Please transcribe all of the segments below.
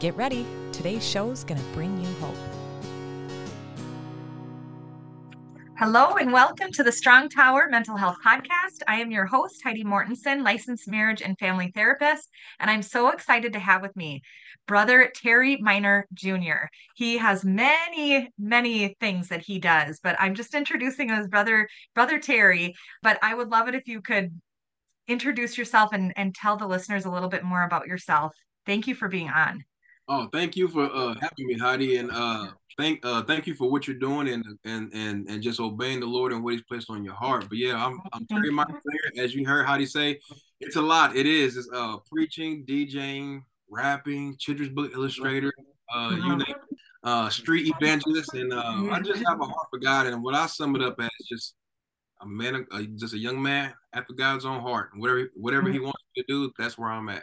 Get ready, today's show is going to bring you hope. Hello and welcome to the Strong Tower Mental Health Podcast. I am your host, Heidi Mortensen, licensed marriage and family therapist, and I'm so excited to have with me brother Terry Minor Jr. He has many, many things that he does, but I'm just introducing him as brother, brother Terry. But I would love it if you could introduce yourself and, and tell the listeners a little bit more about yourself. Thank you for being on. Oh, thank you for uh, having me, Heidi, and uh, thank uh, thank you for what you're doing and and and and just obeying the Lord and what He's placed on your heart. But yeah, I'm I'm as you heard Heidi say, it's a lot. It is. It's uh preaching, DJing, rapping, children's book illustrator, uh, you name uh, street evangelist, and uh, I just have a heart for God. And what I sum it up as just a man, uh, just a young man after God's own heart. Whatever whatever He wants to do, that's where I'm at.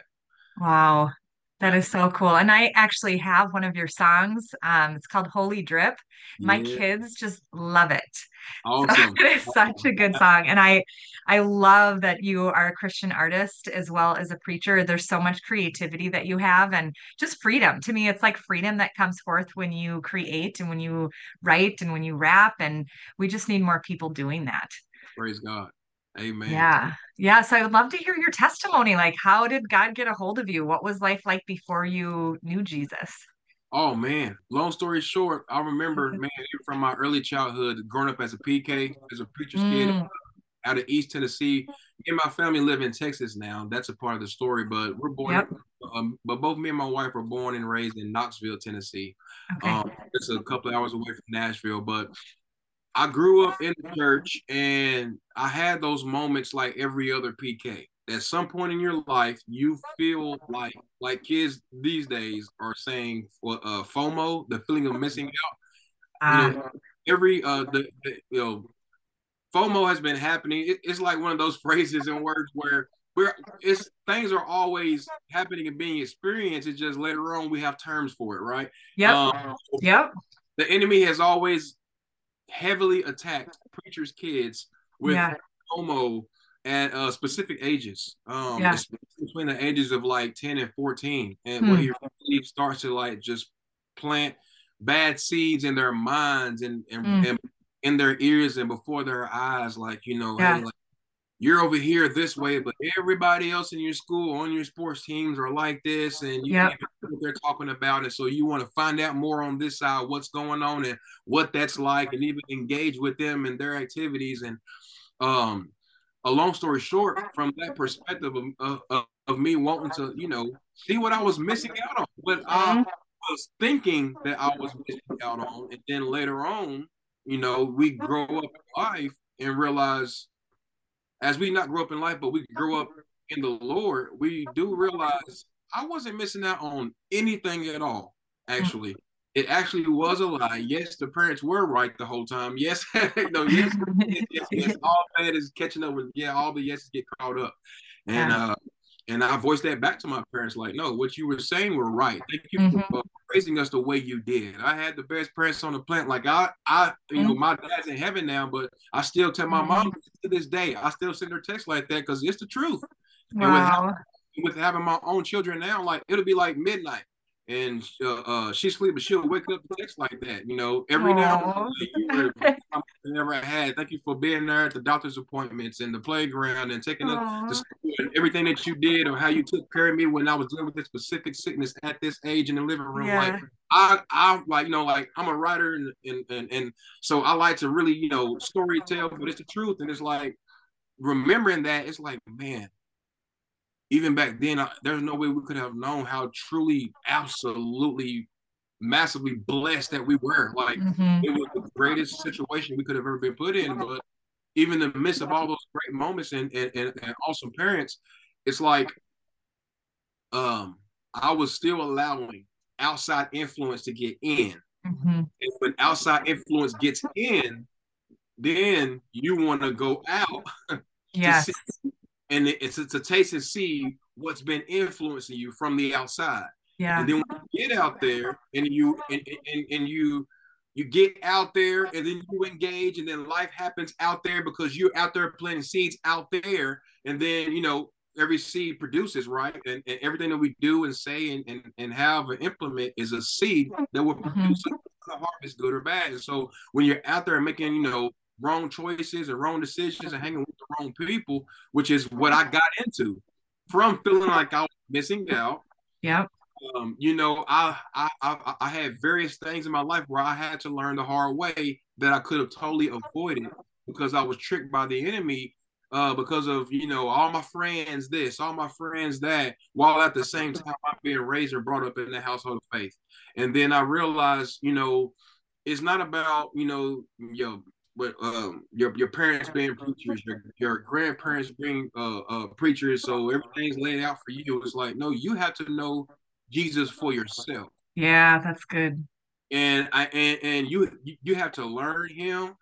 Wow. That is so cool. And I actually have one of your songs. Um, it's called Holy Drip. My yeah. kids just love it. Awesome. So it is such a good song. And I I love that you are a Christian artist as well as a preacher. There's so much creativity that you have and just freedom. To me, it's like freedom that comes forth when you create and when you write and when you rap. And we just need more people doing that. Praise God. Amen. Yeah. Yeah. So I would love to hear your testimony. Like, how did God get a hold of you? What was life like before you knew Jesus? Oh man, long story short, I remember man from my early childhood, growing up as a PK, as a preacher's mm. kid out of East Tennessee. Me and my family live in Texas now. That's a part of the story, but we're born. Yep. Um, but both me and my wife were born and raised in Knoxville, Tennessee. Okay. Um, it's a couple of hours away from Nashville, but I grew up in the church and I had those moments like every other PK. At some point in your life, you feel like like kids these days are saying uh, FOMO, the feeling of missing out. You know, ah. every uh the, the, you know FOMO has been happening. It, it's like one of those phrases and words where we're it's things are always happening and being experienced. It's just later on we have terms for it, right? Yep. Um, yep. The enemy has always heavily attacked preachers' kids with yeah. FOMO at uh, specific ages. Um, yeah. between the ages of like 10 and 14. And hmm. he really starts to like just plant bad seeds in their minds and, and, mm. and in their ears and before their eyes, like, you know, yeah. hey, like, you're over here this way, but everybody else in your school on your sports teams are like this, and you yep. know what they're talking about. And so you want to find out more on this side, what's going on and what that's like, and even engage with them and their activities. And um, a long story short, from that perspective of, of, of me wanting to, you know, see what I was missing out on, what I mm-hmm. was thinking that I was missing out on, and then later on, you know, we grow up in life and realize as we not grow up in life, but we grow up in the Lord, we do realize I wasn't missing out on anything at all. Actually, it actually was a lie. Yes, the parents were right the whole time. Yes, no, yes, yes, yes, yes, All that is catching up with yeah, all the yeses get caught up, and uh, and I voiced that back to my parents, like, no, what you were saying were right. Thank you mm-hmm. for raising us the way you did. I had the best parents on the planet. Like I, I, you mm-hmm. know, my dad's in heaven now, but I still tell my mom mm-hmm. to this day, I still send her texts like that because it's the truth. Wow. And with having, with having my own children now, like it'll be like midnight and uh, uh, she's sleeping, but she'll wake up to text like that. You know, every Aww. now and then. Never had. Thank you for being there at the doctor's appointments and the playground and taking up everything that you did or how you took care of me when I was dealing with this specific sickness at this age in the living room. Yeah. Like I, I like you know, like I'm a writer and, and and and so I like to really you know story tell, but it's the truth and it's like remembering that it's like man even back then, I, there's no way we could have known how truly, absolutely, massively blessed that we were. Like mm-hmm. it was the greatest situation we could have ever been put in. But even in the midst of all those great moments and and, and, and awesome parents, it's like um I was still allowing outside influence to get in. Mm-hmm. And when outside influence gets in, then you want to go out. Yes. and it's to taste and see what's been influencing you from the outside. Yeah. And then when you get out there and you and, and, and you you get out there and then you engage and then life happens out there because you're out there planting seeds out there and then you know every seed produces right and, and everything that we do and say and, and, and have and implement is a seed that will mm-hmm. produce mm-hmm. a harvest good or bad and so when you're out there making you know wrong choices and wrong decisions and hanging with the wrong people which is what i got into from feeling like i was missing out yeah um, you know, I, I I I had various things in my life where I had to learn the hard way that I could have totally avoided because I was tricked by the enemy uh, because of you know all my friends this, all my friends that, while at the same time I'm being raised and brought up in the household of faith. And then I realized, you know, it's not about you know your but um, your your parents being preachers, your, your grandparents being uh, uh, preachers, so everything's laid out for you. It's like no, you have to know Jesus for yourself. Yeah, that's good. And I and, and you you have to learn him,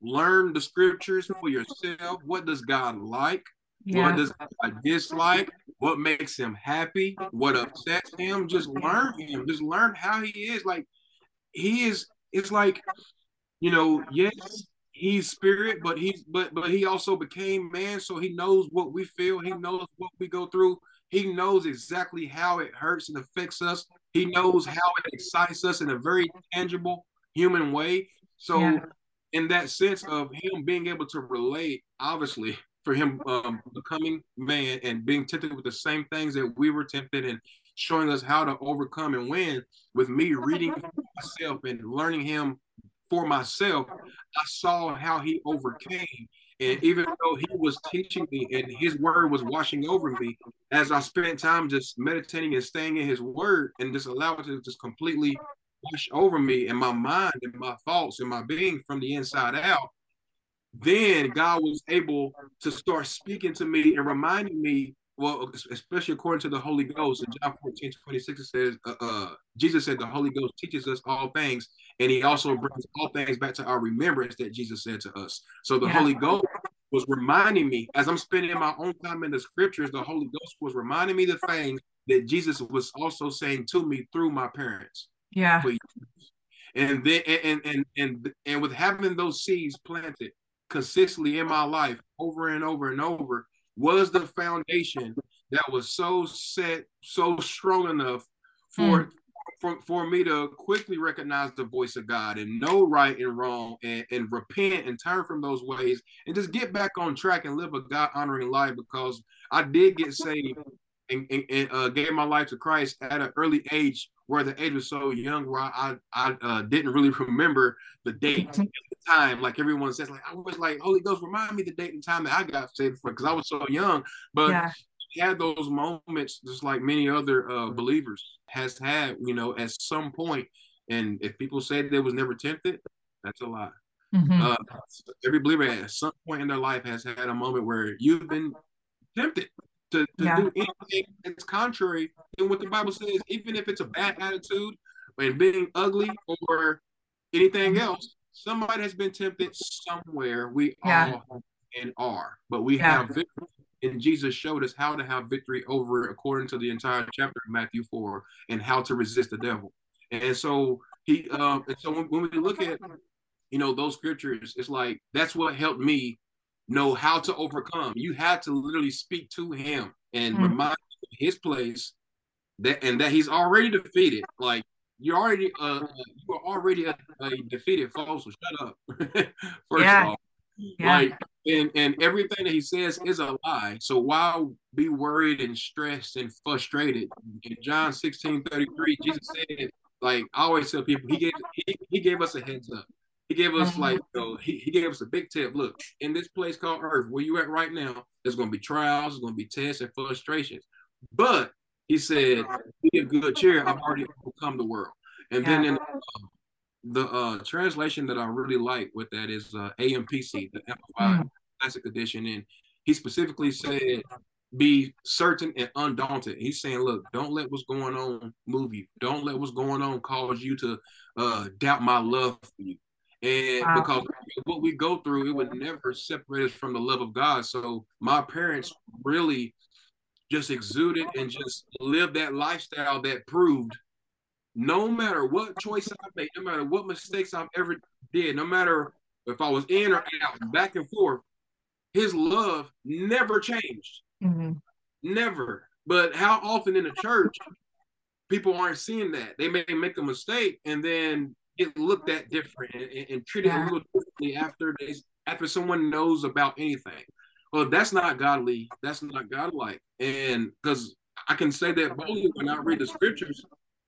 learn the scriptures for yourself. What does God like? Yeah. What does God dislike? What makes him happy? What upsets him? Just learn him. Just learn how he is. Like he is. It's like you know. Yes, he's spirit, but he's but but he also became man, so he knows what we feel. He knows what we go through. He knows exactly how it hurts and affects us. He knows how it excites us in a very tangible human way. So, yeah. in that sense of him being able to relate, obviously, for him um, becoming man and being tempted with the same things that we were tempted and showing us how to overcome and win with me reading myself and learning him for myself, I saw how he overcame and even though he was teaching me and his word was washing over me, as I spent time just meditating and staying in his word and just allow it to just completely wash over me and my mind and my thoughts and my being from the inside out, then God was able to start speaking to me and reminding me well, especially according to the Holy Ghost in John 14, 26, it says, uh, uh, Jesus said the Holy Ghost teaches us all things, and he also brings all things back to our remembrance that Jesus said to us. So the yeah. Holy Ghost was reminding me, as I'm spending my own time in the scriptures, the Holy Ghost was reminding me the things that Jesus was also saying to me through my parents. Yeah. And then and and and and with having those seeds planted consistently in my life over and over and over, was the foundation that was so set, so strong enough for, mm. for, for me to quickly recognize the voice of God and know right and wrong and, and repent and turn from those ways and just get back on track and live a God honoring life because I did get saved and, and, and uh, gave my life to Christ at an early age where the age was so young where I I uh, didn't really remember the date mm-hmm. the time like everyone says like I was like Holy Ghost remind me the date and time that I got saved for because I was so young but yeah. had those moments just like many other uh, believers has had you know at some point. point and if people say they was never tempted that's a lie mm-hmm. uh, every believer at some point in their life has had a moment where you've been tempted to, to yeah. do anything that's contrary to what the Bible says, even if it's a bad attitude and being ugly or anything mm-hmm. else. Somebody has been tempted somewhere. We yeah. all and are, but we yeah. have victory. And Jesus showed us how to have victory over it according to the entire chapter of Matthew 4 and how to resist the devil. And so he um and so when, when we look at you know those scriptures, it's like that's what helped me know how to overcome. You had to literally speak to him and mm-hmm. remind him his place that and that he's already defeated. Like you're already uh you are already a, a defeated foe. So shut up. First yeah. of all. Yeah. Like and and everything that he says is a lie. So why be worried and stressed and frustrated? In John 16, 33, Jesus said, like I always tell people, he gave he, he gave us a heads up. He gave us like you know, he, he gave us a big tip. Look, in this place called Earth, where you at right now, there's gonna be trials, there's gonna be tests and frustrations. But he said, be a good cheer. I've already overcome the world. And then in the, uh, translation that I really like with that is uh, AMPC, the Amplified mm. Classic Edition. And he specifically said, be certain and undaunted. He's saying, look, don't let what's going on move you. Don't let what's going on cause you to uh, doubt my love for you. And wow. because what we go through, it would never separate us from the love of God. So my parents really just exuded and just lived that lifestyle that proved no matter what choice I made, no matter what mistakes I've ever did, no matter if I was in or out, back and forth, his love never changed. Mm-hmm. Never. But how often in the church, people aren't seeing that? They may make a mistake and then get looked at different and, and treated yeah. a little differently after they, after someone knows about anything. Well, that's not godly. That's not godlike. And because I can say that boldly when I read the scriptures,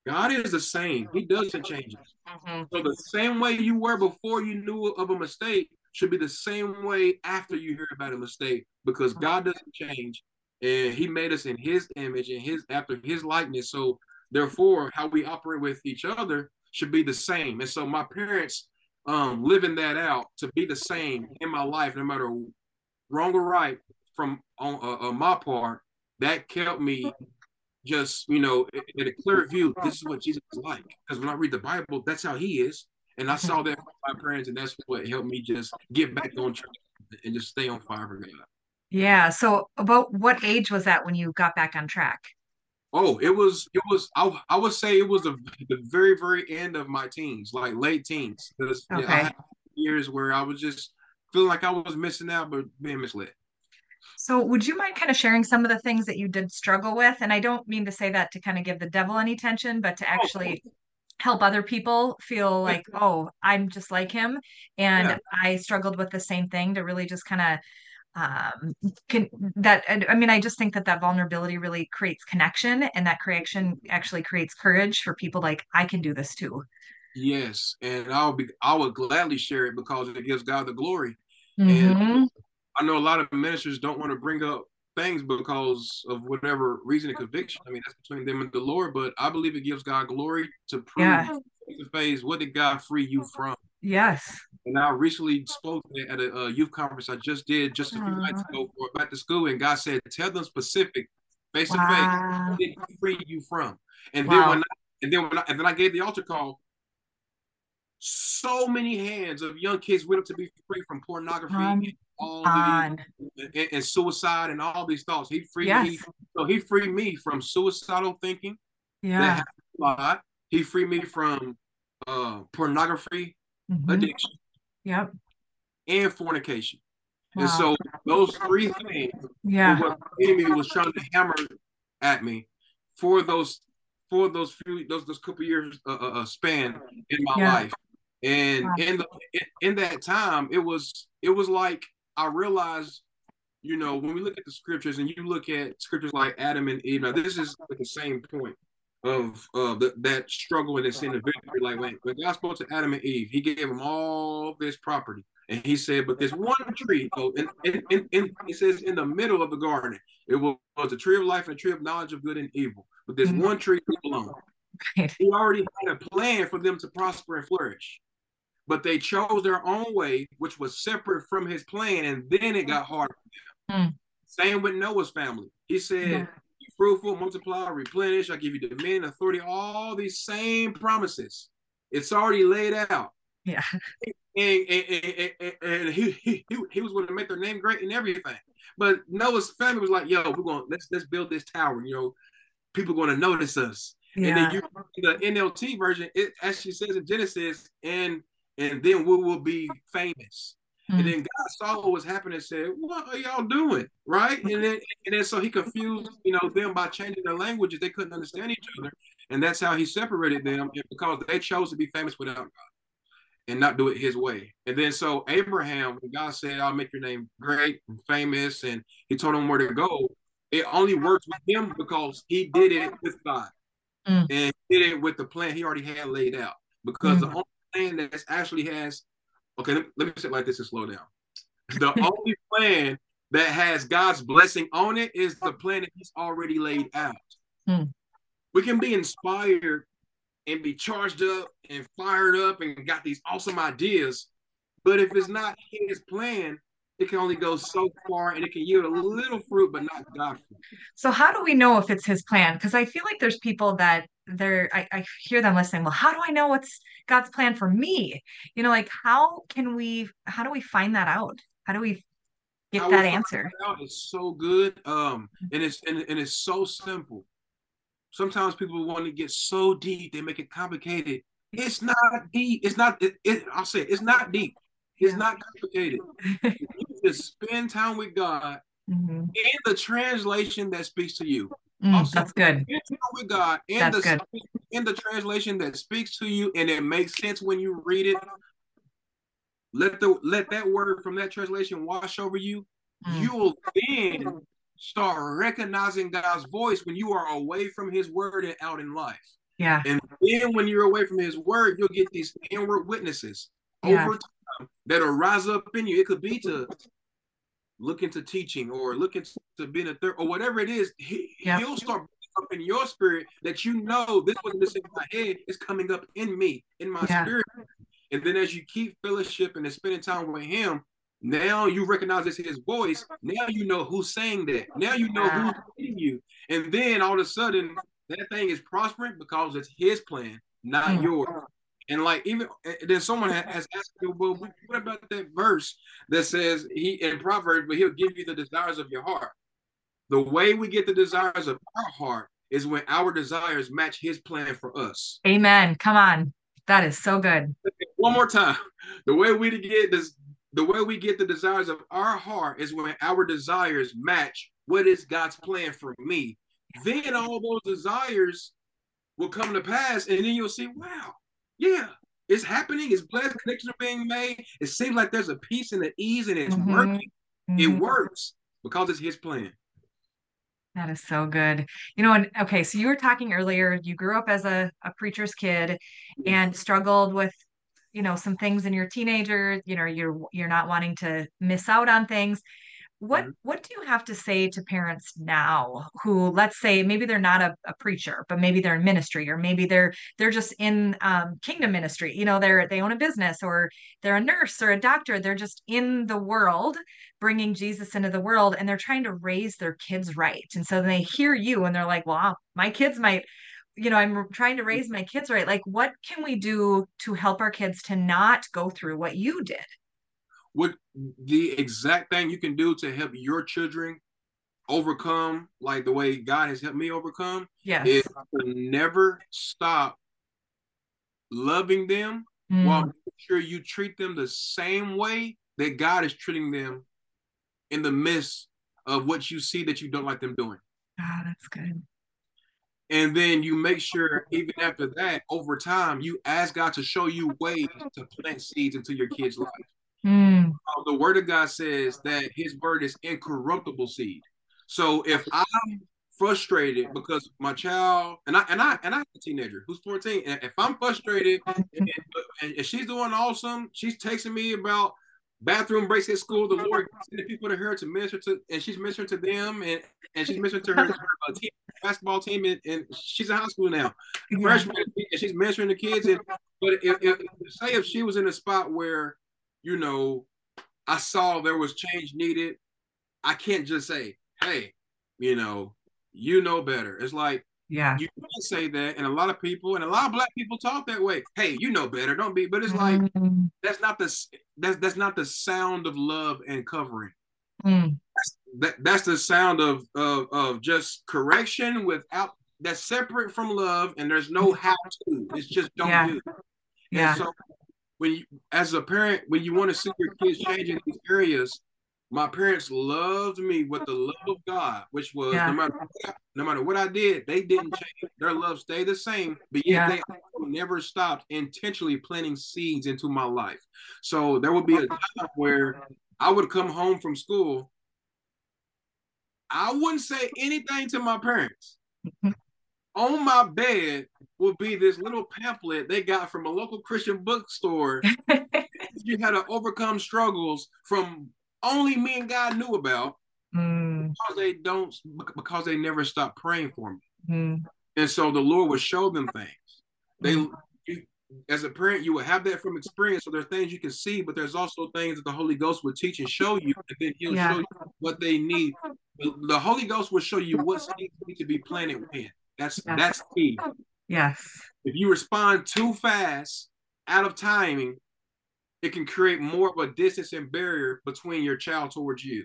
God is the same. He doesn't change. Mm-hmm. So the same way you were before you knew of a mistake should be the same way after you hear about a mistake because mm-hmm. God doesn't change and he made us in his image and his after his likeness. So therefore how we operate with each other should be the same. And so my parents um living that out to be the same in my life, no matter wrong or right from on, uh, on my part, that kept me just you know in a clear view. This is what Jesus is like. Because when I read the Bible, that's how He is, and I saw that from my parents, and that's what helped me just get back on track and just stay on fire for God. Yeah. So, about what age was that when you got back on track? Oh, it was it was I, I would say it was the, the very very end of my teens, like late teens. Okay. Had years where I was just feeling like I was missing out, but being misled. So, would you mind kind of sharing some of the things that you did struggle with? And I don't mean to say that to kind of give the devil any tension, but to oh, actually help other people feel like, oh, I'm just like him. And yeah. I struggled with the same thing to really just kind of um can that i mean i just think that that vulnerability really creates connection and that creation actually creates courage for people like i can do this too yes and i'll be i would gladly share it because it gives god the glory mm-hmm. and I know a lot of ministers don't want to bring up things because of whatever reason and conviction. I mean, that's between them and the Lord, but I believe it gives God glory to prove yeah. the phase. What did God free you from? Yes. And I recently spoke at a, a youth conference I just did just a few uh, nights ago for back to school, and God said, "Tell them specific, face to face, did He free you from?" And wow. then when I, and then when I, and then I gave the altar call, so many hands of young kids went up to be free from pornography um, and all and, and, suicide and all these thoughts. He freed yes. me. So he freed me from suicidal thinking. Yeah. lot. He freed me from uh, pornography mm-hmm. addiction. Yep. And fornication. Wow. And so those three things yeah. what the enemy was trying to hammer at me for those for those few those those couple years uh, uh, uh span in my yeah. life. And wow. in the in that time, it was it was like I realized, you know, when we look at the scriptures and you look at scriptures like Adam and Eve, now this is like the same point of uh, the, that struggle and this sin of victory. Like when, when God spoke to Adam and Eve, he gave them all this property. And he said, but this one tree. Oh, and, and, and, and he says in the middle of the garden, it was, was a tree of life and a tree of knowledge of good and evil. But this mm-hmm. one tree alone. Right. He already had a plan for them to prosper and flourish but they chose their own way, which was separate from his plan, and then it got hard for them. Mm. Same with Noah's family. He said, yeah. Fruitful, multiply, replenish, I give you dominion, authority, all these same promises. It's already laid out. Yeah. And, and, and, and he, he, he was going to make their name great and everything. But Noah's family was like, yo, we're going let's let's build this tower. You know, people going to notice us. Yeah. And then you the NLT version, it actually says in Genesis, and and then we will be famous. Mm-hmm. And hmm. then God saw what was happening and said, What are y'all doing? Right? And then and then so he confused, you know, them by changing their languages. They couldn't understand each other. And that's how he separated them because they chose to be famous without God and not do it his way. And then so Abraham, when God said, I'll make your name great and famous, and he told him where to go, it only worked with him because he did it with God. Mm. And did it with the plan he already had laid out. Because mm. the only plan that actually has okay, let, let me sit like this and slow down. The only plan that has God's blessing on it is the plan that He's already laid out. Hmm. We can be inspired and be charged up and fired up and got these awesome ideas, but if it's not His plan, it can only go so far and it can yield a little fruit, but not God fruit. So how do we know if it's his plan? Because I feel like there's people that they're I, I hear them listening, well, how do I know what's God's plan for me? You know, like how can we how do we find that out? How do we get how that answer? It's so good. Um and it's and, and it's so simple. Sometimes people want to get so deep, they make it complicated. It's not deep. It's not it, it I'll say it, it's not deep. It's yeah. not complicated. to spend time with God mm-hmm. in the translation that speaks to you. Mm, also, that's good. with God in that's the good. in the translation that speaks to you and it makes sense when you read it. Let the let that word from that translation wash over you. Mm. You'll then start recognizing God's voice when you are away from His word and out in life. Yeah. And then when you're away from His word, you'll get these inward witnesses yeah. over time that'll rise up in you. It could be to look into teaching or look into being a third or whatever it is, he, yep. he'll start up in your spirit that you know this wasn't just in my head, it's coming up in me, in my yeah. spirit. And then as you keep fellowship and spending time with him, now you recognize it's his voice. Now you know who's saying that. Now you know who's leading you. And then all of a sudden, that thing is prospering because it's his plan, not mm. yours. And like even then, someone has asked me, well, what about that verse that says he in Proverbs, but he'll give you the desires of your heart. The way we get the desires of our heart is when our desires match his plan for us. Amen. Come on. That is so good. One more time. The way we get this, the way we get the desires of our heart is when our desires match what is God's plan for me. Then all those desires will come to pass, and then you'll see, wow, yeah, it's happening. It's blessed. Connections are being made. It seems like there's a peace and an ease, and it's mm-hmm. working. Mm-hmm. It works because it's His plan. That is so good. You know, and okay, so you were talking earlier, you grew up as a, a preacher's kid and struggled with, you know, some things in your teenager, you know, you're you're not wanting to miss out on things what mm-hmm. what do you have to say to parents now who let's say maybe they're not a, a preacher but maybe they're in ministry or maybe they're they're just in um, kingdom ministry you know they're they own a business or they're a nurse or a doctor they're just in the world bringing jesus into the world and they're trying to raise their kids right. And so they hear you and they're like wow my kids might you know i'm trying to raise my kids right. Like what can we do to help our kids to not go through what you did what the exact thing you can do to help your children overcome like the way God has helped me overcome yes. is to never stop loving them mm. while making sure you treat them the same way that God is treating them in the midst of what you see that you don't like them doing. Ah, oh, that's good. And then you make sure, even after that, over time, you ask God to show you ways to plant seeds into your kids' life. Mm. Uh, the word of God says that his word is incorruptible seed. So if I'm frustrated because my child and I and I and I'm a teenager who's 14, and if I'm frustrated and, and, she's doing awesome, she's texting me about bathroom breaks at school. The Lord sending people to her to minister to, and she's ministering to them, and and she's ministering to her, her team, basketball team, and, and, she's in high school now, freshman, and she's ministering to kids. And but if, if say if she was in a spot where you know, I saw there was change needed. I can't just say, hey, you know, you know better. It's like, yeah, you can say that, and a lot of people and a lot of black people talk that way. Hey, you know better, don't be. But it's like mm. that's not the that's that's not the sound of love and covering. Mm. That's, that, that's the sound of, of of just correction without that's separate from love, and there's no how to. It's just don't yeah. do. Yeah. so when you, as a parent, when you want to see your kids change in these areas, my parents loved me with the love of God, which was yeah. no matter what I, no matter what I did, they didn't change. Their love stayed the same, but yet yeah. they never stopped intentionally planting seeds into my life. So there would be a time where I would come home from school. I wouldn't say anything to my parents. On my bed, will be this little pamphlet they got from a local Christian bookstore. you had to overcome struggles from only me and God knew about mm. because they don't because they never stopped praying for me. Mm. And so the Lord would show them things. They mm. as a parent, you will have that from experience. So there are things you can see, but there's also things that the Holy Ghost will teach and show you, and then He'll yeah. show you what they need. The, the, Holy Ghost will show you what needs to be planted when. That's yes. that's key. Yes. If you respond too fast, out of timing, it can create more of a distance and barrier between your child towards you.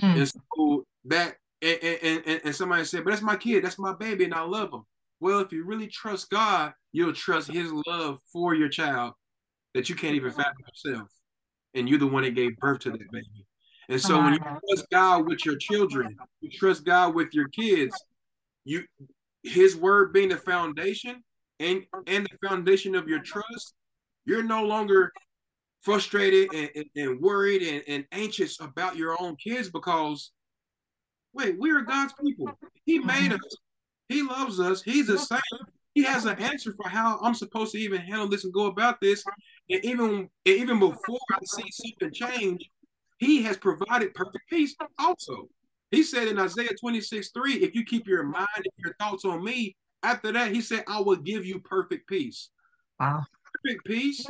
Hmm. And so that and, and, and, and somebody said, but that's my kid, that's my baby, and I love him. Well, if you really trust God, you'll trust his love for your child that you can't even fathom yourself. And you're the one that gave birth to that baby. And so when you trust God with your children, you trust God with your kids, you his word being the foundation and and the foundation of your trust, you're no longer frustrated and, and, and worried and, and anxious about your own kids because wait, we are God's people. He made us. He loves us. He's the same. He has an answer for how I'm supposed to even handle this and go about this. And even even before I see something change, he has provided perfect peace also. He said in Isaiah 26, 3, if you keep your mind and your thoughts on me, after that, he said, I will give you perfect peace. Wow. Perfect peace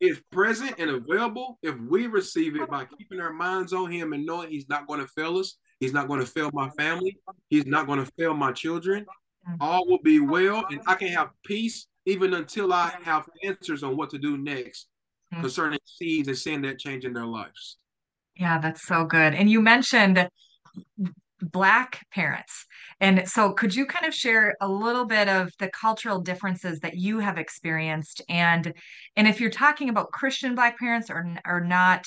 is present and available if we receive it by keeping our minds on him and knowing he's not going to fail us. He's not going to fail my family. He's not going to fail my children. All will be well, and I can have peace even until I have answers on what to do next mm. concerning seeds and seeing that change in their lives. Yeah, that's so good. And you mentioned black parents. And so could you kind of share a little bit of the cultural differences that you have experienced? And and if you're talking about christian black parents or or not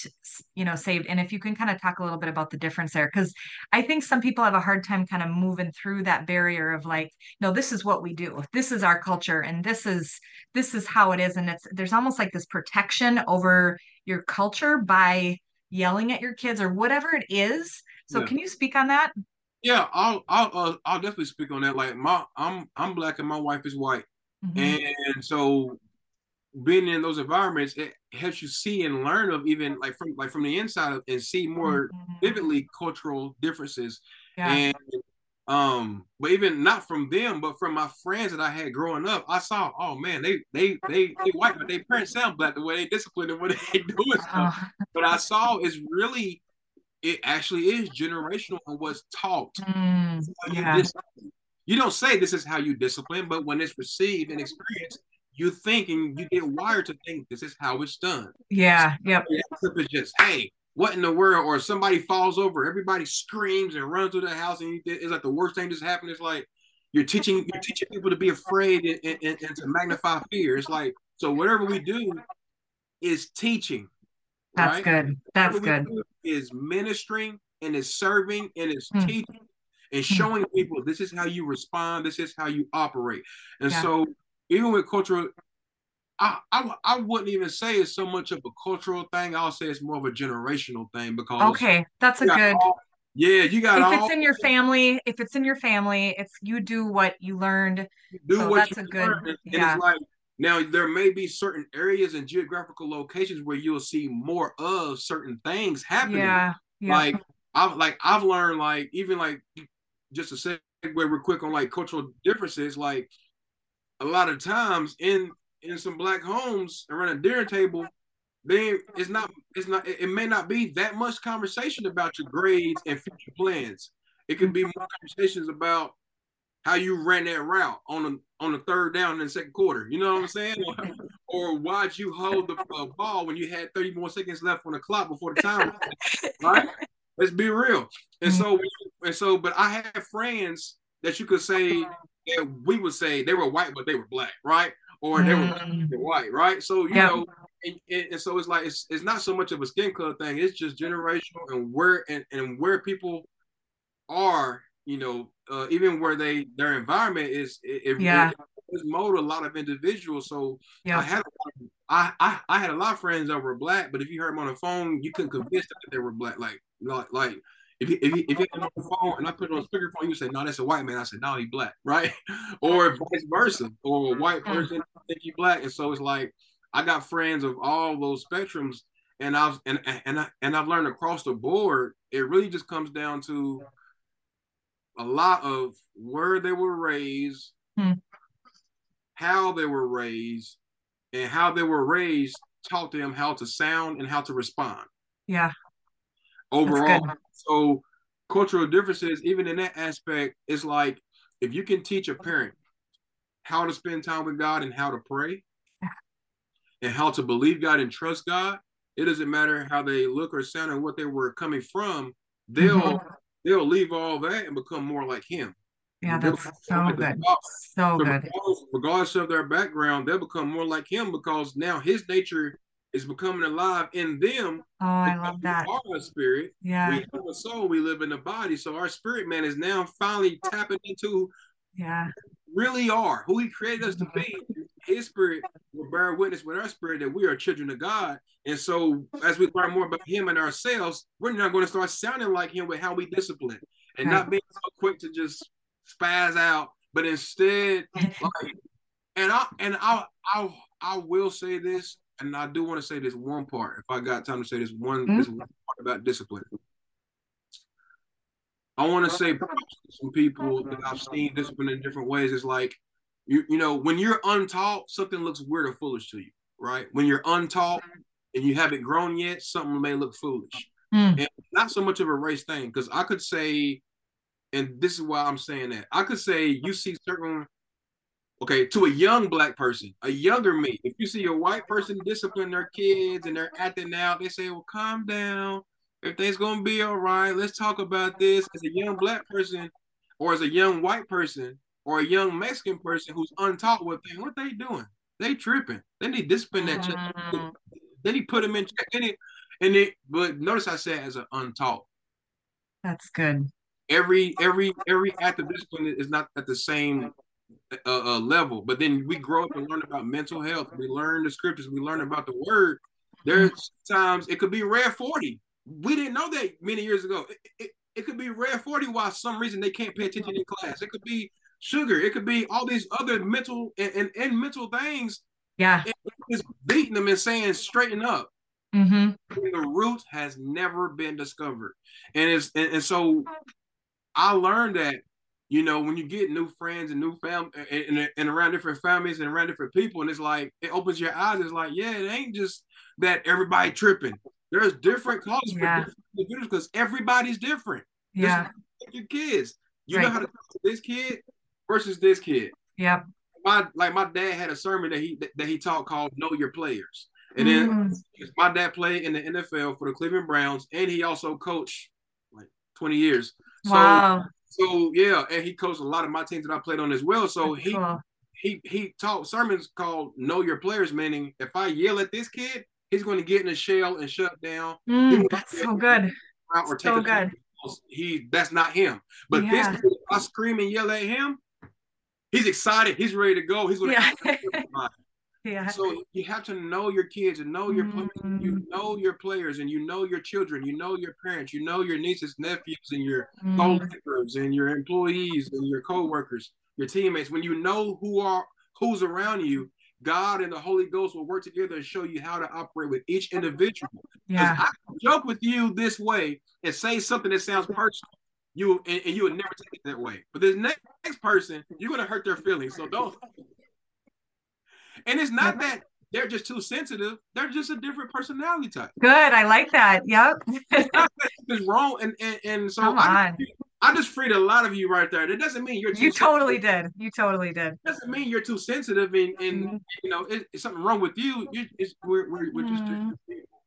you know saved and if you can kind of talk a little bit about the difference there because i think some people have a hard time kind of moving through that barrier of like no this is what we do. This is our culture and this is this is how it is. And it's there's almost like this protection over your culture by yelling at your kids or whatever it is so yeah. can you speak on that? Yeah, I'll I'll uh, I'll definitely speak on that. Like my I'm I'm black and my wife is white, mm-hmm. and so being in those environments it helps you see and learn of even like from like from the inside and see more mm-hmm. vividly cultural differences. Yeah. And um, but even not from them, but from my friends that I had growing up, I saw, oh man, they they they they white, but their parents sound black the way they discipline and what they do and stuff. Uh, but I saw is really it actually is generational and what's taught. Mm, yeah. You, you, don't say this is how you discipline, but when it's received and experienced, you think and you get wired to think this is how it's done. Yeah. So yep. It's just, hey, what in the world? Or somebody falls over, everybody screams and runs through the house, and it's like the worst thing just happened. It's like you're teaching you're teaching people to be afraid and, and, and to magnify fear. It's like so whatever we do is teaching. That's right? good. That's good. Is ministering and is serving and is mm. teaching and hmm. showing people this is how you respond, this is how you operate. And yeah. so even with cultural, I, I I wouldn't even say it's so much of a cultural thing. I'll say it's more of a generational thing because okay, that's a good. All, yeah, you got. If all, it's in your family, if it's in your family, it's you do what you learned. You do so what that's you a good. And, yeah. it's like now, there may be certain areas and geographical locations where you'll see more of certain things happening. Yeah. yeah. Like I've like I've learned like even like just to segue real quick on like cultural differences, like a lot of times in in some black homes around a dinner table, they it's not it's not it may not be that much conversation about your grades and future plans. It can be more conversations about how you ran that route on the on the third down in the second quarter. You know what I'm saying? or why'd you hold the uh, ball when you had 30 more seconds left on the clock before the time? right? Let's be real. And so and so, but I have friends that you could say that we would say they were white, but they were black, right? Or they were, mm. white, right? So you yeah. know, and, and, so it's like it's it's not so much of a skin color thing. It's just generational and where and, and where people are you know, uh, even where they their environment is, it, yeah. it, it's mold a lot of individuals. So yeah. I had of, I, I I had a lot of friends that were black, but if you heard them on the phone, you couldn't convince them that they were black. Like like like if you, if you, if you on the phone and I put it on a speakerphone, you say, "No, that's a white man." I said, "No, he's black," right? or vice versa, or a white mm. person think you black, and so it's like I got friends of all those spectrums, and I've and and I, and I've learned across the board. It really just comes down to a lot of where they were raised, hmm. how they were raised, and how they were raised taught them how to sound and how to respond. Yeah. Overall, so cultural differences, even in that aspect, it's like if you can teach a parent how to spend time with God and how to pray and how to believe God and trust God, it doesn't matter how they look or sound and what they were coming from, they'll mm-hmm. They'll leave all that and become more like him. Yeah, that's so good. So, so good. Regardless, regardless of their background, they'll become more like him because now his nature is becoming alive in them. Oh, I love that. Our spirit. Yeah. We have a soul, we live in the body. So our spirit man is now finally tapping into yeah really are, who he created us to be. Mm-hmm. His spirit will bear witness with our spirit that we are children of God. And so as we learn more about him and ourselves, we're not going to start sounding like him with how we discipline and right. not being so quick to just spaz out, but instead like and I and I I I will say this and I do want to say this one part. If I got time to say this one, mm-hmm. this one part about discipline. I want to say some people that I've seen discipline in different ways. It's like you you know when you're untaught, something looks weird or foolish to you, right? When you're untaught and you haven't grown yet, something may look foolish. Mm. And not so much of a race thing, because I could say, and this is why I'm saying that I could say you see certain okay, to a young black person, a younger me, if you see a white person discipline their kids and they're acting out, they say, well, calm down. Everything's gonna be all right. Let's talk about this. As a young black person, or as a young white person, or a young Mexican person who's untaught what they what they doing. They tripping. Then they need discipline that mm. Then he put them in check. And it, and it, but notice I said as an untaught. That's good. Every every every act of discipline is not at the same uh, uh, level. But then we grow up and learn about mental health. We learn the scriptures. We learn about the word. There's times it could be rare 40. We didn't know that many years ago. It, it, it could be rare 40 while some reason they can't pay attention in class. It could be sugar. It could be all these other mental and, and, and mental things. Yeah. It's beating them and saying straighten up. Mm-hmm. The root has never been discovered. And it's and, and so I learned that you know, when you get new friends and new family and, and, and, around different families and around different people, and it's like it opens your eyes. It's like, yeah, it ain't just that everybody tripping. There's different causes yeah. for different individuals because everybody's different. Yeah, like your kids. You right. know how to talk to this kid versus this kid. Yep. My like my dad had a sermon that he that he taught called "Know Your Players," and then mm. my dad played in the NFL for the Cleveland Browns, and he also coached like 20 years. So wow so yeah, and he coached a lot of my teams that I played on as well. So he cool. he he taught sermons called "Know Your Players," meaning if I yell at this kid, he's going to get in a shell and shut down. Mm, that's so good. Or so good. He that's not him. But yeah. this I scream and yell at him. He's excited. He's ready to go. He's going to. Yeah. Yeah. So you have to know your kids and know your mm-hmm. you mm. know your players and you know your children, you know your parents, you know your nieces, nephews, and your mm-hmm. co-workers and your employees and your co-workers, your teammates. When you know who are who's around you, God and the Holy Ghost will work together and show you how to operate with each individual. Yeah. I joke with you this way and say something that sounds personal. You and, and you would never take it that way. But this next, next person, you're gonna hurt their feelings. So don't and it's not that they're just too sensitive. They're just a different personality type. Good. I like that. Yep. it's wrong. And and, and so Come I, on. I just freed a lot of you right there. That doesn't mean you're You totally did. You totally did. It doesn't mean you're too sensitive and, and mm-hmm. you know, it, it's something wrong with you. you it's, we're, we're, we're just mm-hmm.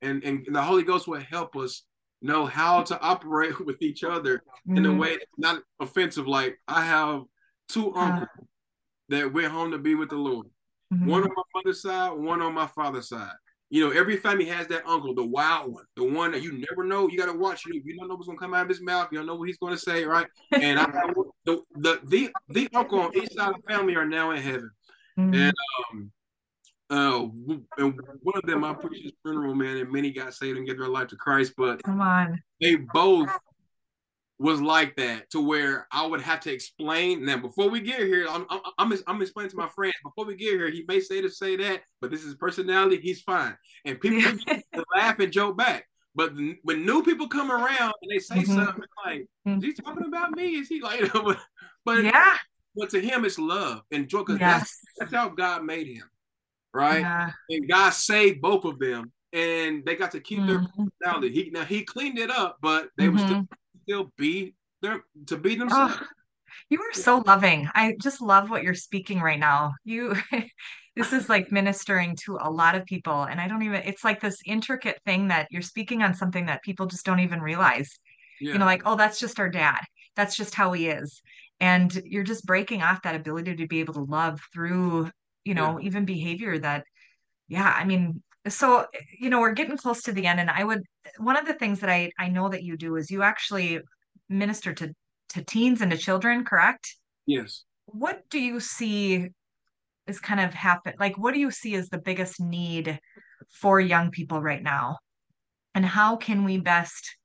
and, and the Holy Ghost will help us know how to operate with each other mm-hmm. in a mm-hmm. way that's not offensive. Like I have two uncles uh, that went home to be with the Lord. Mm-hmm. One on my mother's side, one on my father's side. You know, every family has that uncle, the wild one, the one that you never know. You got to watch. You, you don't know what's gonna come out of his mouth. You don't know what he's gonna say, right? And I, the, the the the uncle on each side of the family are now in heaven, mm-hmm. and um, uh, and one of them I preached his funeral, man, and many got saved and gave their life to Christ. But come on, they both was like that to where I would have to explain. Now, before we get here, I'm I'm, I'm, I'm explaining to my friends. Before we get here, he may say to say that, but this is personality. He's fine, and people laugh and joke back. But when new people come around and they say mm-hmm. something like, mm-hmm. "Is he talking about me?" Is he like? but yeah. But to him, it's love and joy because yes. that's, that's how God made him, right? Yeah. And God saved both of them, and they got to keep mm-hmm. their personality. He now he cleaned it up, but they mm-hmm. would still, still be there to be themselves. Oh, you are so loving. I just love what you're speaking right now. You this is like ministering to a lot of people and I don't even it's like this intricate thing that you're speaking on something that people just don't even realize. Yeah. You know like oh that's just our dad. That's just how he is. And you're just breaking off that ability to be able to love through, you know, yeah. even behavior that yeah, I mean so you know we're getting close to the end and i would one of the things that i i know that you do is you actually minister to to teens and to children, correct? Yes. What do you see is kind of happen? Like, what do you see as the biggest need for young people right now? And how can we best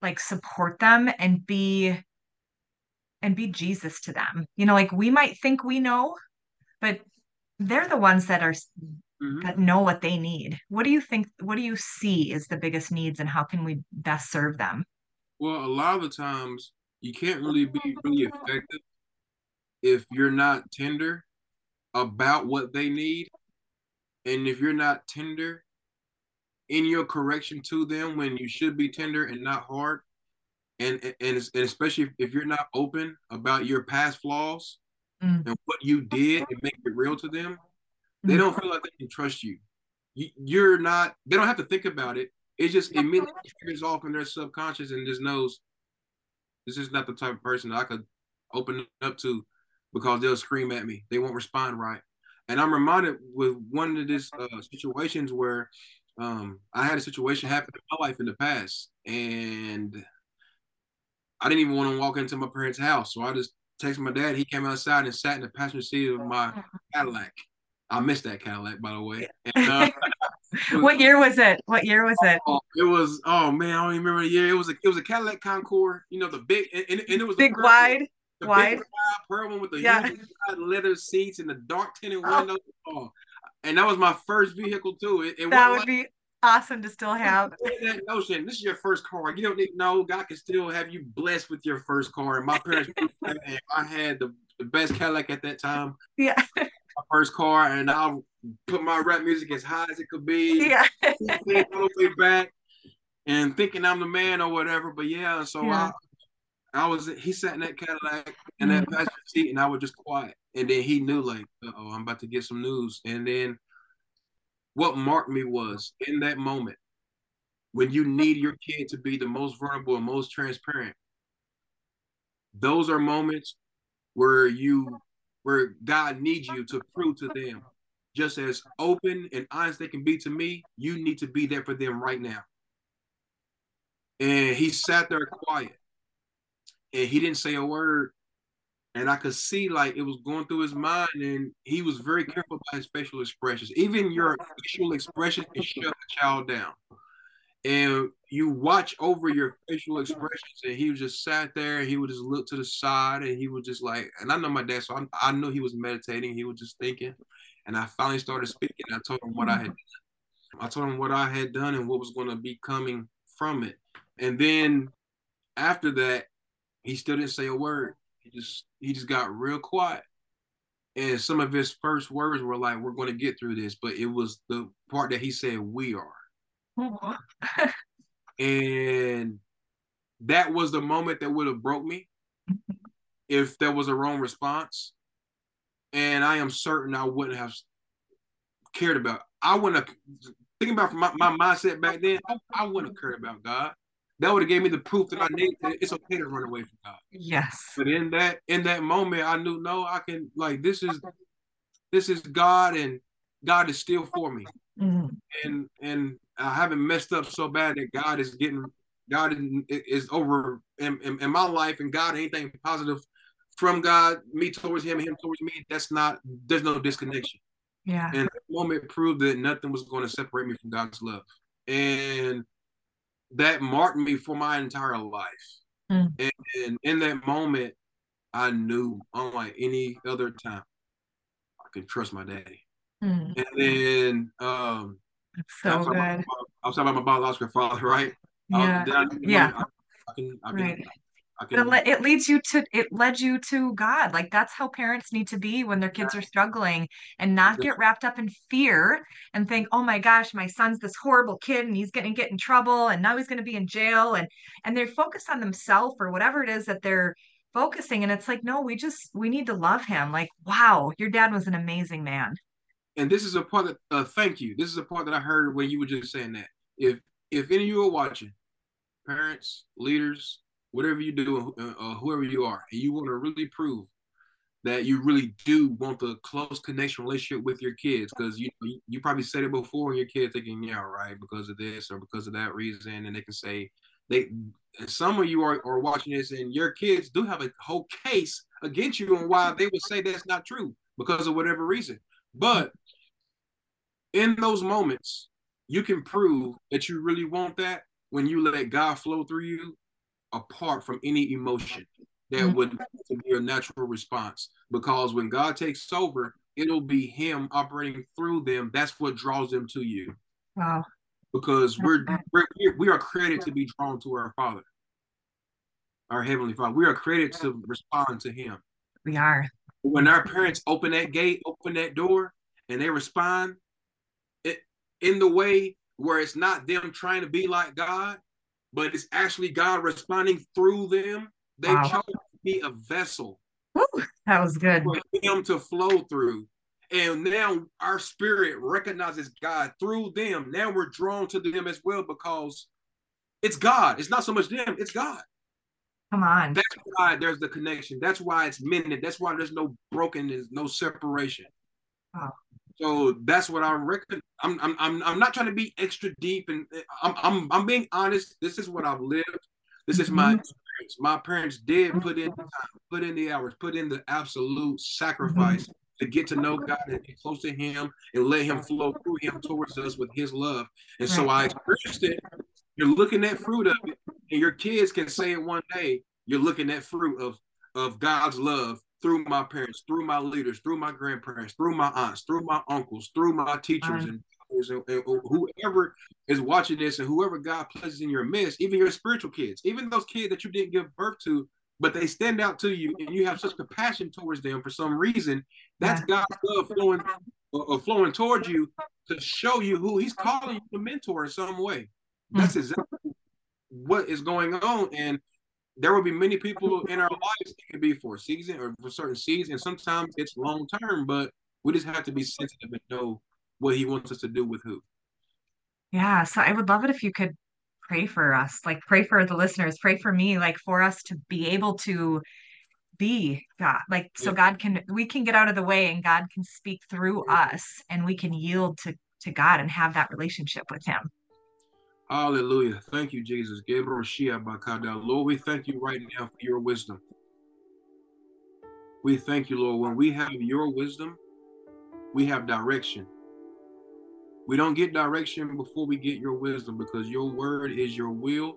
like support them and be and be Jesus to them? You know, like we might think we know, but they're the ones that are mm-hmm. that know what they need. What do you think? What do you see is the biggest needs, and how can we best serve them? Well, a lot of the times you can't really be really effective if you're not tender about what they need and if you're not tender in your correction to them when you should be tender and not hard and and, and especially if you're not open about your past flaws mm. and what you did and make it real to them they mm. don't feel like they can trust you. you you're not they don't have to think about it it just immediately figures off in their subconscious and just knows this is not the type of person I could open up to because they'll scream at me. They won't respond right. And I'm reminded with one of these uh, situations where um, I had a situation happen in my life in the past, and I didn't even want to walk into my parents' house, so I just texted my dad. He came outside and sat in the passenger seat of my Cadillac. I missed that Cadillac, by the way. And, uh, what year was it? What year was it? Oh, it was. Oh man, I don't even remember the year. It was a. It was a Cadillac Concord. You know the big and, and, it was big wide. The wide, big pearl one with the yeah. leather seats and the dark tinted oh. windows. Oh. and that was my first vehicle too. It, it that would like, be awesome to still have. That notion. This is your first car. You don't need no. God can still have you blessed with your first car. And my parents, I had the, the best Cadillac at that time. Yeah. My first car, and I'll put my rap music as high as it could be. Yeah. all the way back and thinking I'm the man or whatever. But yeah, so yeah. I I was he sat in that Cadillac in that mm-hmm. passenger seat and I was just quiet. And then he knew like, oh, I'm about to get some news. And then what marked me was in that moment when you need your kid to be the most vulnerable and most transparent. Those are moments where you where God needs you to prove to them just as open and honest they can be to me, you need to be there for them right now. And he sat there quiet and he didn't say a word. And I could see like it was going through his mind, and he was very careful about his facial expressions. Even your facial expression can shut a child down. And you watch over your facial expressions, and he was just sat there. he would just look to the side, and he was just like, and I know my dad, so I, I know he was meditating. He was just thinking. And I finally started speaking. I told him what I had done. I told him what I had done and what was going to be coming from it. And then after that, he still didn't say a word. He just he just got real quiet. And some of his first words were like, "We're going to get through this," but it was the part that he said, "We are." and that was the moment that would have broke me if there was a wrong response and I am certain I wouldn't have cared about. I wouldn't have thinking about my, my mindset back then. I, wouldn't have cared about God. That would have gave me the proof that I need. That it's okay to run away from God. Yes. But in that in that moment, I knew no, I can like this is this is God, and God is still for me. Mm-hmm. And and I haven't messed up so bad that God is getting God is, is over in, in, in my life, and God anything positive from God, me towards him, him towards me, that's not, there's no disconnection. Yeah. And the moment proved that nothing was going to separate me from God's love. And that marked me for my entire life. Mm. And, and, in that moment, I knew, unlike any other time, I could trust my daddy. Mm. And then, um, so I was good. About, I was talking about my biological father, right? Uh, yeah. I, yeah. I, I, can, I can, right Can... It, it leads you to it led you to God. Like that's how parents need to be when their kids are struggling and not get wrapped up in fear and think, oh my gosh, my son's this horrible kid and he's gonna get in trouble and now he's gonna be in jail and and they're focused on themselves or whatever it is that they're focusing. And it's like, no, we just we need to love him. Like, wow, your dad was an amazing man. And this is a part that uh, thank you. This is a part that I heard when you were just saying that. If if any of you are watching, parents, leaders, whatever you do, uh, uh, whoever you are, and you want to really prove that you really do want the close connection relationship with your kids, because you you probably said it before, and your kids thinking, yeah, right, because of this or because of that reason, and they can say they. Some of you are, are watching this, and your kids do have a whole case against you on why they would say that's not true because of whatever reason. But in those moments, you can prove that you really want that when you let God flow through you apart from any emotion that mm-hmm. would be a natural response. Because when God takes over, it'll be Him operating through them. That's what draws them to you. Wow. Because we're, we're we are created to be drawn to our Father, our Heavenly Father. We are created to respond to Him. We are. When our parents open that gate, open that door, and they respond it, in the way where it's not them trying to be like God, but it's actually God responding through them. They wow. chose to be a vessel. Ooh, that was good. For Him to flow through. And now our spirit recognizes God through them. Now we're drawn to them as well because it's God. It's not so much them, it's God. Come on. That's why there's the connection. That's why it's mended. That's why there's no brokenness, no separation. Wow. So that's what I reckon. I'm, I'm, I'm, I'm not trying to be extra deep, and I'm, I'm, I'm being honest. This is what I've lived. This is my mm-hmm. experience. My parents did put in the time, put in the hours, put in the absolute sacrifice mm-hmm. to get to know God and get close to Him and let Him flow through Him towards us with His love. And so I experienced it. You're looking at fruit of it, and your kids can say it one day. You're looking at fruit of of God's love through my parents, through my leaders, through my grandparents, through my aunts, through my uncles, through my teachers and, and, and, whoever is watching this and whoever God places in your midst, even your spiritual kids, even those kids that you didn't give birth to, but they stand out to you and you have such compassion towards them for some reason. That's yeah. God's love flowing uh, uh, flowing towards you to show you who He's calling you to mentor in some way. That's hmm. exactly what is going on. And there will be many people in our lives it can be for a season or for certain seasons. Sometimes it's long term, but we just have to be sensitive and know what he wants us to do with who. Yeah. So I would love it if you could pray for us, like pray for the listeners, pray for me, like for us to be able to be God, like so yeah. God can we can get out of the way and God can speak through us and we can yield to to God and have that relationship with him. Hallelujah. Thank you, Jesus. Gabriel Shia Bakada. Lord, we thank you right now for your wisdom. We thank you, Lord. When we have your wisdom, we have direction. We don't get direction before we get your wisdom because your word is your will.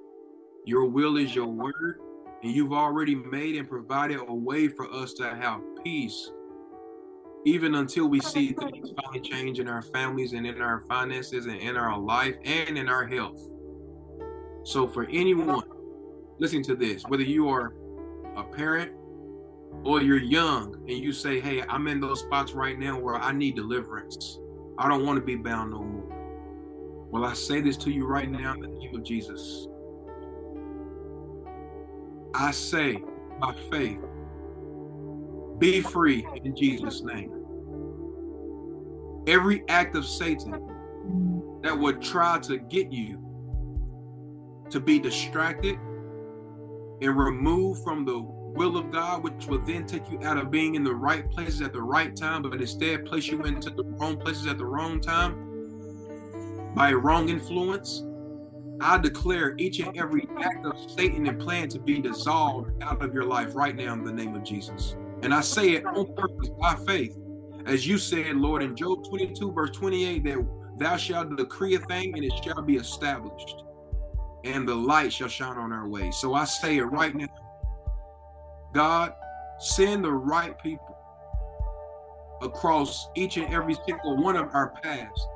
Your will is your word. And you've already made and provided a way for us to have peace even until we see things finally change in our families and in our finances and in our life and in our health. So, for anyone listening to this, whether you are a parent or you're young and you say, Hey, I'm in those spots right now where I need deliverance, I don't want to be bound no more. Well, I say this to you right now in the name of Jesus. I say by faith be free in Jesus' name. Every act of Satan that would try to get you to be distracted and removed from the will of God, which will then take you out of being in the right places at the right time, but instead place you into the wrong places at the wrong time by wrong influence. I declare each and every act of Satan and plan to be dissolved out of your life right now in the name of Jesus. And I say it on purpose by faith. As you said, Lord, in Job 22, verse 28, that thou shalt decree a thing and it shall be established, and the light shall shine on our way. So I say it right now. God, send the right people across each and every single one of our paths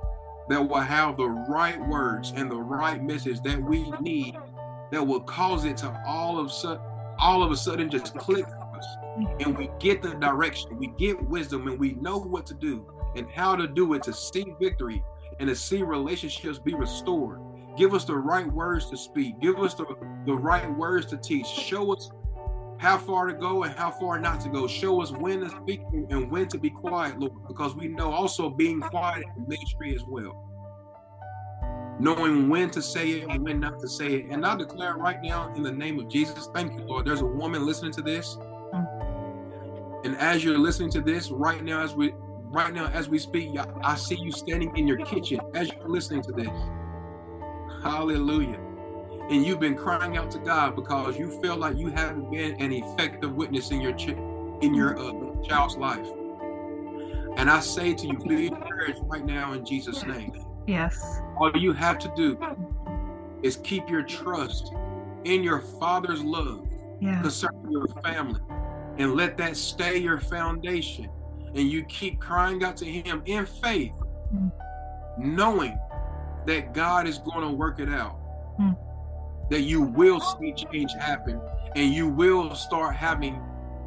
that will have the right words and the right message that we need that will cause it to all of all of a sudden just click Mm-hmm. and we get the direction, we get wisdom, and we know what to do and how to do it to see victory and to see relationships be restored. Give us the right words to speak. Give us the, the right words to teach. Show us how far to go and how far not to go. Show us when to speak and when to be quiet, Lord, because we know also being quiet in ministry as well. Knowing when to say it and when not to say it. And I declare right now in the name of Jesus, thank you, Lord. There's a woman listening to this. And as you're listening to this right now, as we right now as we speak, I see you standing in your kitchen as you're listening to this. Hallelujah and you've been crying out to God because you feel like you haven't been an effective witness in your ch- in your uh, child's life. And I say to you, be encouraged right now in Jesus' name. Yes. All you have to do is keep your trust in your Father's love yeah. concerning your family, and let that stay your foundation. And you keep crying out to Him in faith, mm. knowing that God is going to work it out. Mm that you will see change happen and you will start having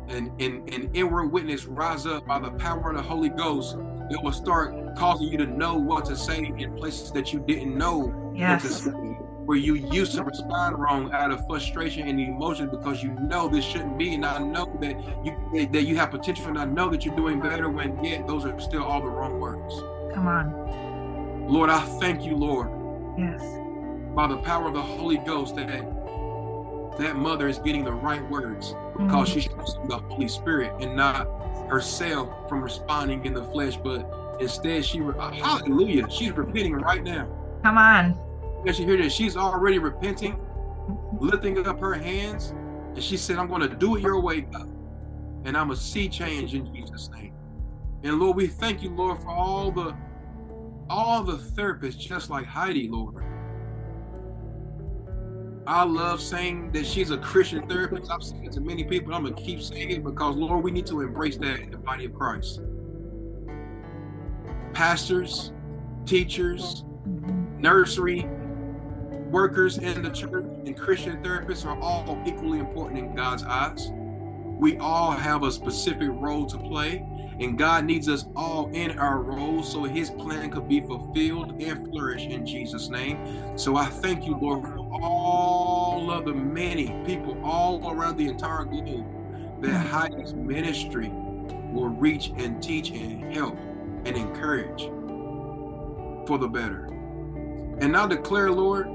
an, an, an inward witness rise up by the power of the Holy Ghost that will start causing you to know what to say in places that you didn't know yes. what to say, where you used to respond wrong out of frustration and emotion because you know this shouldn't be, and I know that you that you have potential, and I know that you're doing better when yet those are still all the wrong words. Come on, Lord, I thank you, Lord. Yes by the power of the Holy Ghost that that mother is getting the right words because mm-hmm. she's trusting the Holy Spirit and not herself from responding in the flesh, but instead she, hallelujah, she's repenting right now. Come on. As you hear this, she's already repenting, lifting up her hands, and she said, I'm going to do it your way, God. And I'm a see change in Jesus' name. And Lord, we thank you, Lord, for all the all the therapists just like Heidi, Lord, I love saying that she's a Christian therapist. I've said it to many people. I'm gonna keep saying it because Lord, we need to embrace that in the body of Christ. Pastors, teachers, mm-hmm. nursery workers in the church, and Christian therapists are all equally important in God's eyes. We all have a specific role to play, and God needs us all in our roles so his plan could be fulfilled and flourish in Jesus' name. So I thank you, Lord, for all of the many people all around the entire globe that Heidi's ministry will reach and teach and help and encourage for the better. And now declare, Lord,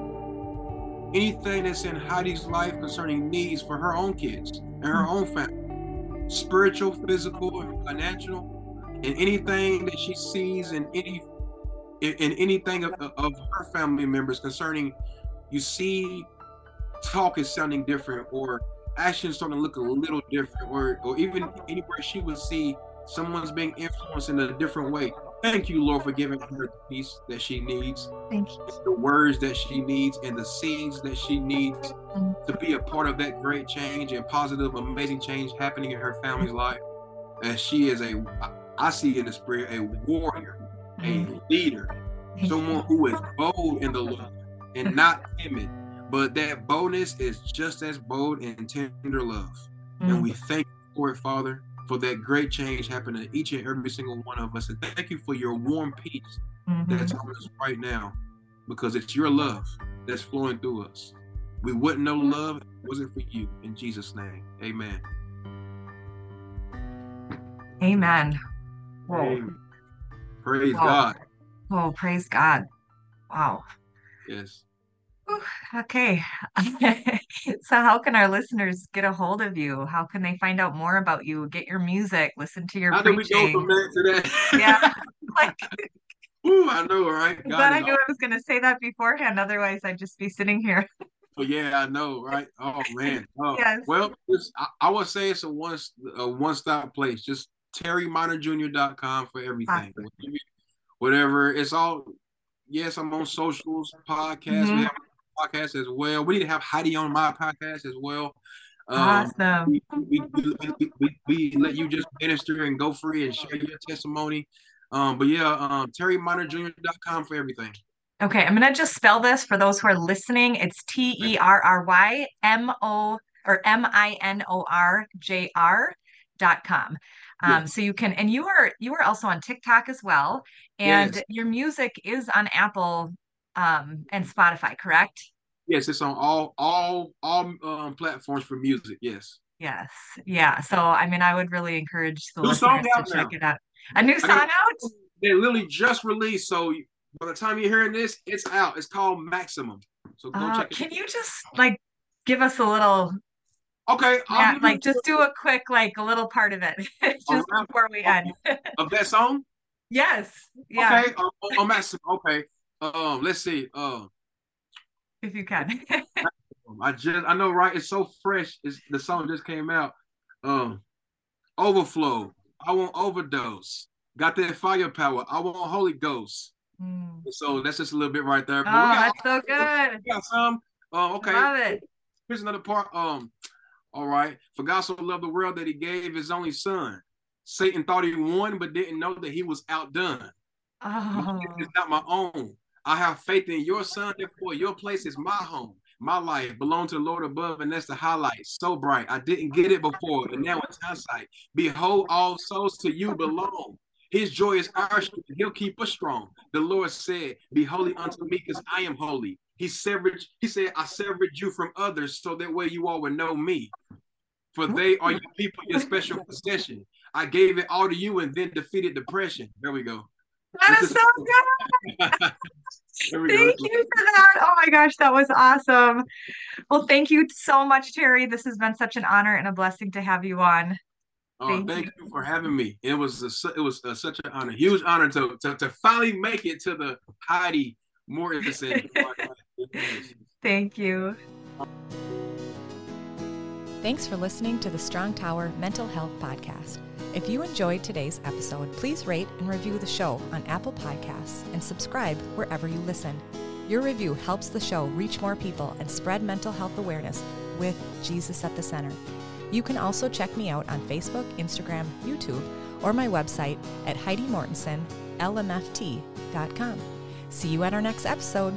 anything that's in Heidi's life concerning needs for her own kids and her own family spiritual, physical, financial, and anything that she sees in any in, in anything of, of her family members concerning you see talk is sounding different or actions starting to look a little different or or even anywhere she would see someone's being influenced in a different way Thank you, Lord, for giving her the peace that she needs. Thank you. The words that she needs and the scenes that she needs to be a part of that great change and positive, amazing change happening in her family's life. As she is a, I see in the spirit, a warrior, a leader, someone who is bold in the Lord and not timid. But that boldness is just as bold and tender love. And we mm. thank you for it, Father for that great change happening to each and every single one of us. And thank you for your warm peace mm-hmm. that's on us right now because it's your love that's flowing through us. We wouldn't know love if it wasn't for you. In Jesus' name, amen. Amen. Whoa. Praise Whoa. God. Oh, praise God. Wow. Yes. Okay. so, how can our listeners get a hold of you? How can they find out more about you? Get your music, listen to your How preaching. did we go from there to that? yeah. Like, Ooh, I know, right? God I knew I was going to say that beforehand. Otherwise, I'd just be sitting here. oh, yeah, I know, right? Oh, man. Oh, yes. Well, I, I, would say it's a one a one stop place. Just terryminorjr.com for everything. Awesome. Whatever. It's all, yes, I'm on socials, podcasts. Mm-hmm. We have podcast as well. We need to have Heidi on my podcast as well. Um, awesome. We, we, we, we, let you just minister and go free and share your testimony. Um, but yeah, um, TerryMinorJr.com for everything. Okay, I'm gonna just spell this for those who are listening. It's T E R R Y M O or M I N O R J R dot com. Um, yes. so you can, and you are you are also on TikTok as well, and yes. your music is on Apple um, and Spotify, correct? Yes, it's on all all all um, platforms for music. Yes. Yes. Yeah. So I mean, I would really encourage the new listeners to check now. it out. A new song out? They literally just released. So by the time you're hearing this, it's out. It's called Maximum. So go uh, check it. Can you just like give us a little Okay. Yeah, like just do a quick, like a little part of it, just before we end. of that song? Yes. Yeah. Okay. Um, oh, Maximum. Okay. Um, let's see. Uh, if you can. I just I know right. It's so fresh. It's the song just came out. Um, overflow. I want overdose. Got that firepower. I want Holy Ghost. Mm. So that's just a little bit right there. oh, got, that's so good. We got some. Uh, okay. Love it. Here's another part. Um, all right. For God so loved the world that he gave his only son. Satan thought he won, but didn't know that he was outdone. Oh. It's not my own. I have faith in your son, therefore your place is my home. My life belongs to the Lord above, and that's the highlight. So bright. I didn't get it before, but now it's hindsight. Behold, all souls to you belong. His joy is our strength. He'll keep us strong. The Lord said, Be holy unto me, because I am holy. He severed, he said, I severed you from others, so that way you all would know me. For they are your people, your special possession. I gave it all to you and then defeated depression. There we go. That is so good. thank go. you for that. Oh my gosh, that was awesome. Well, thank you so much, Terry. This has been such an honor and a blessing to have you on. Oh, thank, thank you. you. for having me. It was a, it was a, such an honor, huge honor to, to to finally make it to the Heidi Mortensen. thank you. Thanks for listening to the Strong Tower Mental Health Podcast. If you enjoyed today's episode, please rate and review the show on Apple Podcasts and subscribe wherever you listen. Your review helps the show reach more people and spread mental health awareness with Jesus at the center. You can also check me out on Facebook, Instagram, YouTube, or my website at HeidiMortensenLMFT.com. See you at our next episode.